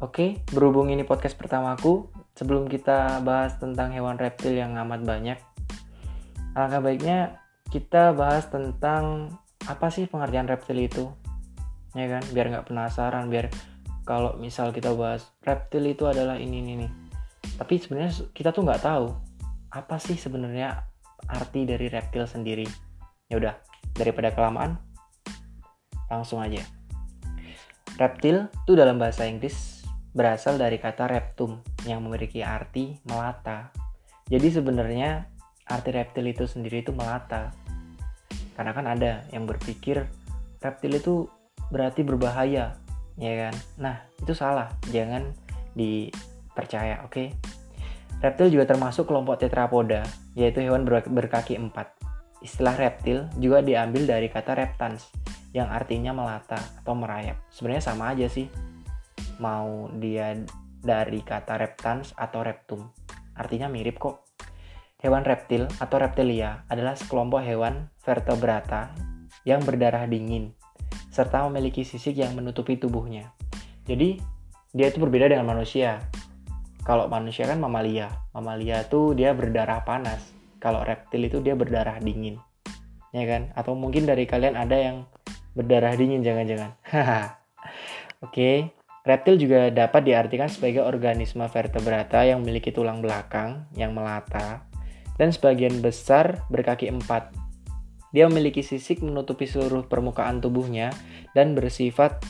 Oke, berhubung ini podcast pertamaku, sebelum kita bahas tentang hewan reptil yang amat banyak, alangkah baiknya kita bahas tentang apa sih pengertian reptil itu, ya kan? Biar nggak penasaran, biar kalau misal kita bahas reptil itu adalah ini ini nih, tapi sebenarnya kita tuh nggak tahu apa sih sebenarnya arti dari reptil sendiri. Ya udah, daripada kelamaan, langsung aja. Reptil itu dalam bahasa Inggris berasal dari kata reptum yang memiliki arti melata. Jadi sebenarnya arti reptil itu sendiri itu melata. Karena kan ada yang berpikir reptil itu berarti berbahaya, ya kan? Nah, itu salah. Jangan dipercaya, oke? Okay? Reptil juga termasuk kelompok tetrapoda, yaitu hewan berkaki empat. Istilah reptil juga diambil dari kata reptans, yang artinya melata atau merayap. Sebenarnya sama aja sih, mau dia dari kata reptans atau reptum. Artinya mirip kok. Hewan reptil atau reptilia adalah sekelompok hewan vertebrata yang berdarah dingin serta memiliki sisik yang menutupi tubuhnya. Jadi, dia itu berbeda dengan manusia. Kalau manusia kan mamalia. Mamalia itu dia berdarah panas. Kalau reptil itu dia berdarah dingin. Ya kan? Atau mungkin dari kalian ada yang berdarah dingin jangan-jangan. Oke. Okay. Reptil juga dapat diartikan sebagai organisme vertebrata yang memiliki tulang belakang yang melata dan sebagian besar berkaki empat. Dia memiliki sisik menutupi seluruh permukaan tubuhnya dan bersifat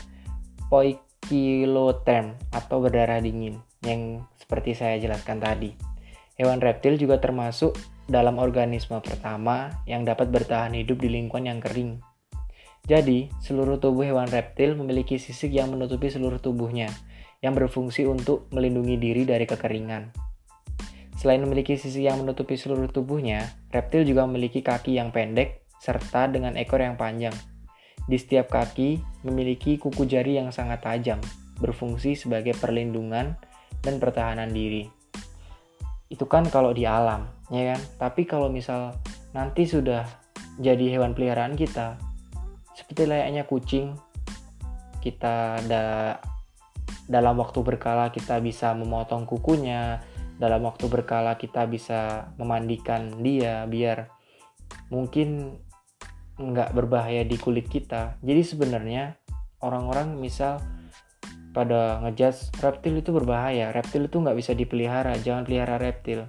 poikiloterm atau berdarah dingin yang seperti saya jelaskan tadi. Hewan reptil juga termasuk dalam organisme pertama yang dapat bertahan hidup di lingkungan yang kering jadi, seluruh tubuh hewan reptil memiliki sisik yang menutupi seluruh tubuhnya, yang berfungsi untuk melindungi diri dari kekeringan. Selain memiliki sisik yang menutupi seluruh tubuhnya, reptil juga memiliki kaki yang pendek serta dengan ekor yang panjang. Di setiap kaki memiliki kuku jari yang sangat tajam, berfungsi sebagai perlindungan dan pertahanan diri. Itu kan kalau di alam, ya kan? Tapi kalau misal nanti sudah jadi hewan peliharaan kita, seperti layaknya kucing kita ada dalam waktu berkala kita bisa memotong kukunya dalam waktu berkala kita bisa memandikan dia biar mungkin nggak berbahaya di kulit kita. Jadi sebenarnya orang-orang misal pada ngejudge reptil itu berbahaya. Reptil itu nggak bisa dipelihara. Jangan pelihara reptil.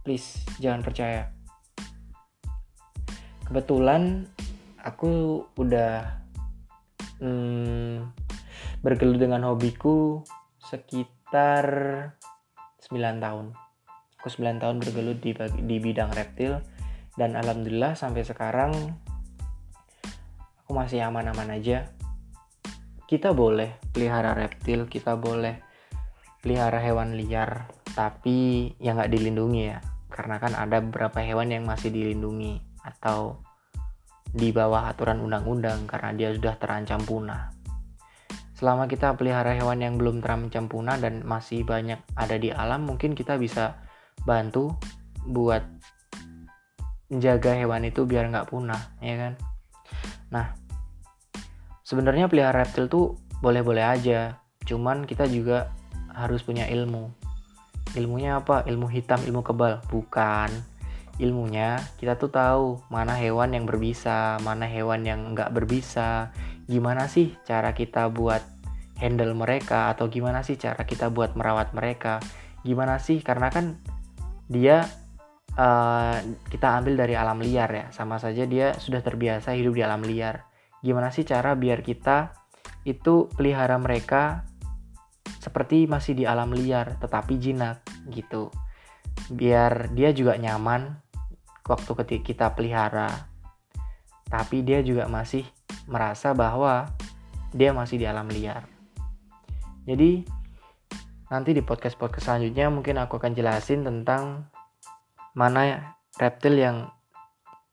Please jangan percaya. Kebetulan aku udah hmm, bergelut dengan hobiku sekitar 9 tahun. Aku 9 tahun bergelut di, di bidang reptil dan alhamdulillah sampai sekarang aku masih aman-aman aja. Kita boleh pelihara reptil, kita boleh pelihara hewan liar, tapi yang nggak dilindungi ya. Karena kan ada beberapa hewan yang masih dilindungi atau di bawah aturan undang-undang karena dia sudah terancam punah. Selama kita pelihara hewan yang belum terancam punah dan masih banyak ada di alam, mungkin kita bisa bantu buat menjaga hewan itu biar nggak punah, ya kan? Nah, sebenarnya pelihara reptil tuh boleh-boleh aja, cuman kita juga harus punya ilmu. Ilmunya apa? Ilmu hitam, ilmu kebal? Bukan ilmunya kita tuh tahu mana hewan yang berbisa, mana hewan yang nggak berbisa, gimana sih cara kita buat handle mereka atau gimana sih cara kita buat merawat mereka, gimana sih? Karena kan dia uh, kita ambil dari alam liar ya, sama saja dia sudah terbiasa hidup di alam liar. Gimana sih cara biar kita itu pelihara mereka seperti masih di alam liar tetapi jinak gitu. Biar dia juga nyaman waktu ketika kita pelihara tapi dia juga masih merasa bahwa dia masih di alam liar jadi nanti di podcast-podcast selanjutnya mungkin aku akan jelasin tentang mana reptil yang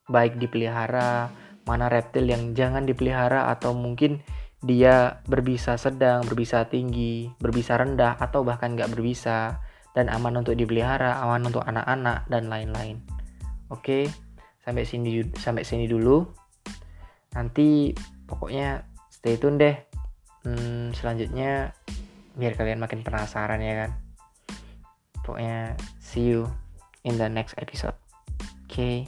baik dipelihara, mana reptil yang jangan dipelihara atau mungkin dia berbisa sedang, berbisa tinggi, berbisa rendah atau bahkan nggak berbisa dan aman untuk dipelihara, aman untuk anak-anak dan lain-lain. Oke, sampai sini sampai sini dulu. Nanti pokoknya stay tune deh. Hmm, selanjutnya biar kalian makin penasaran ya kan pokoknya see you in the next episode oke okay?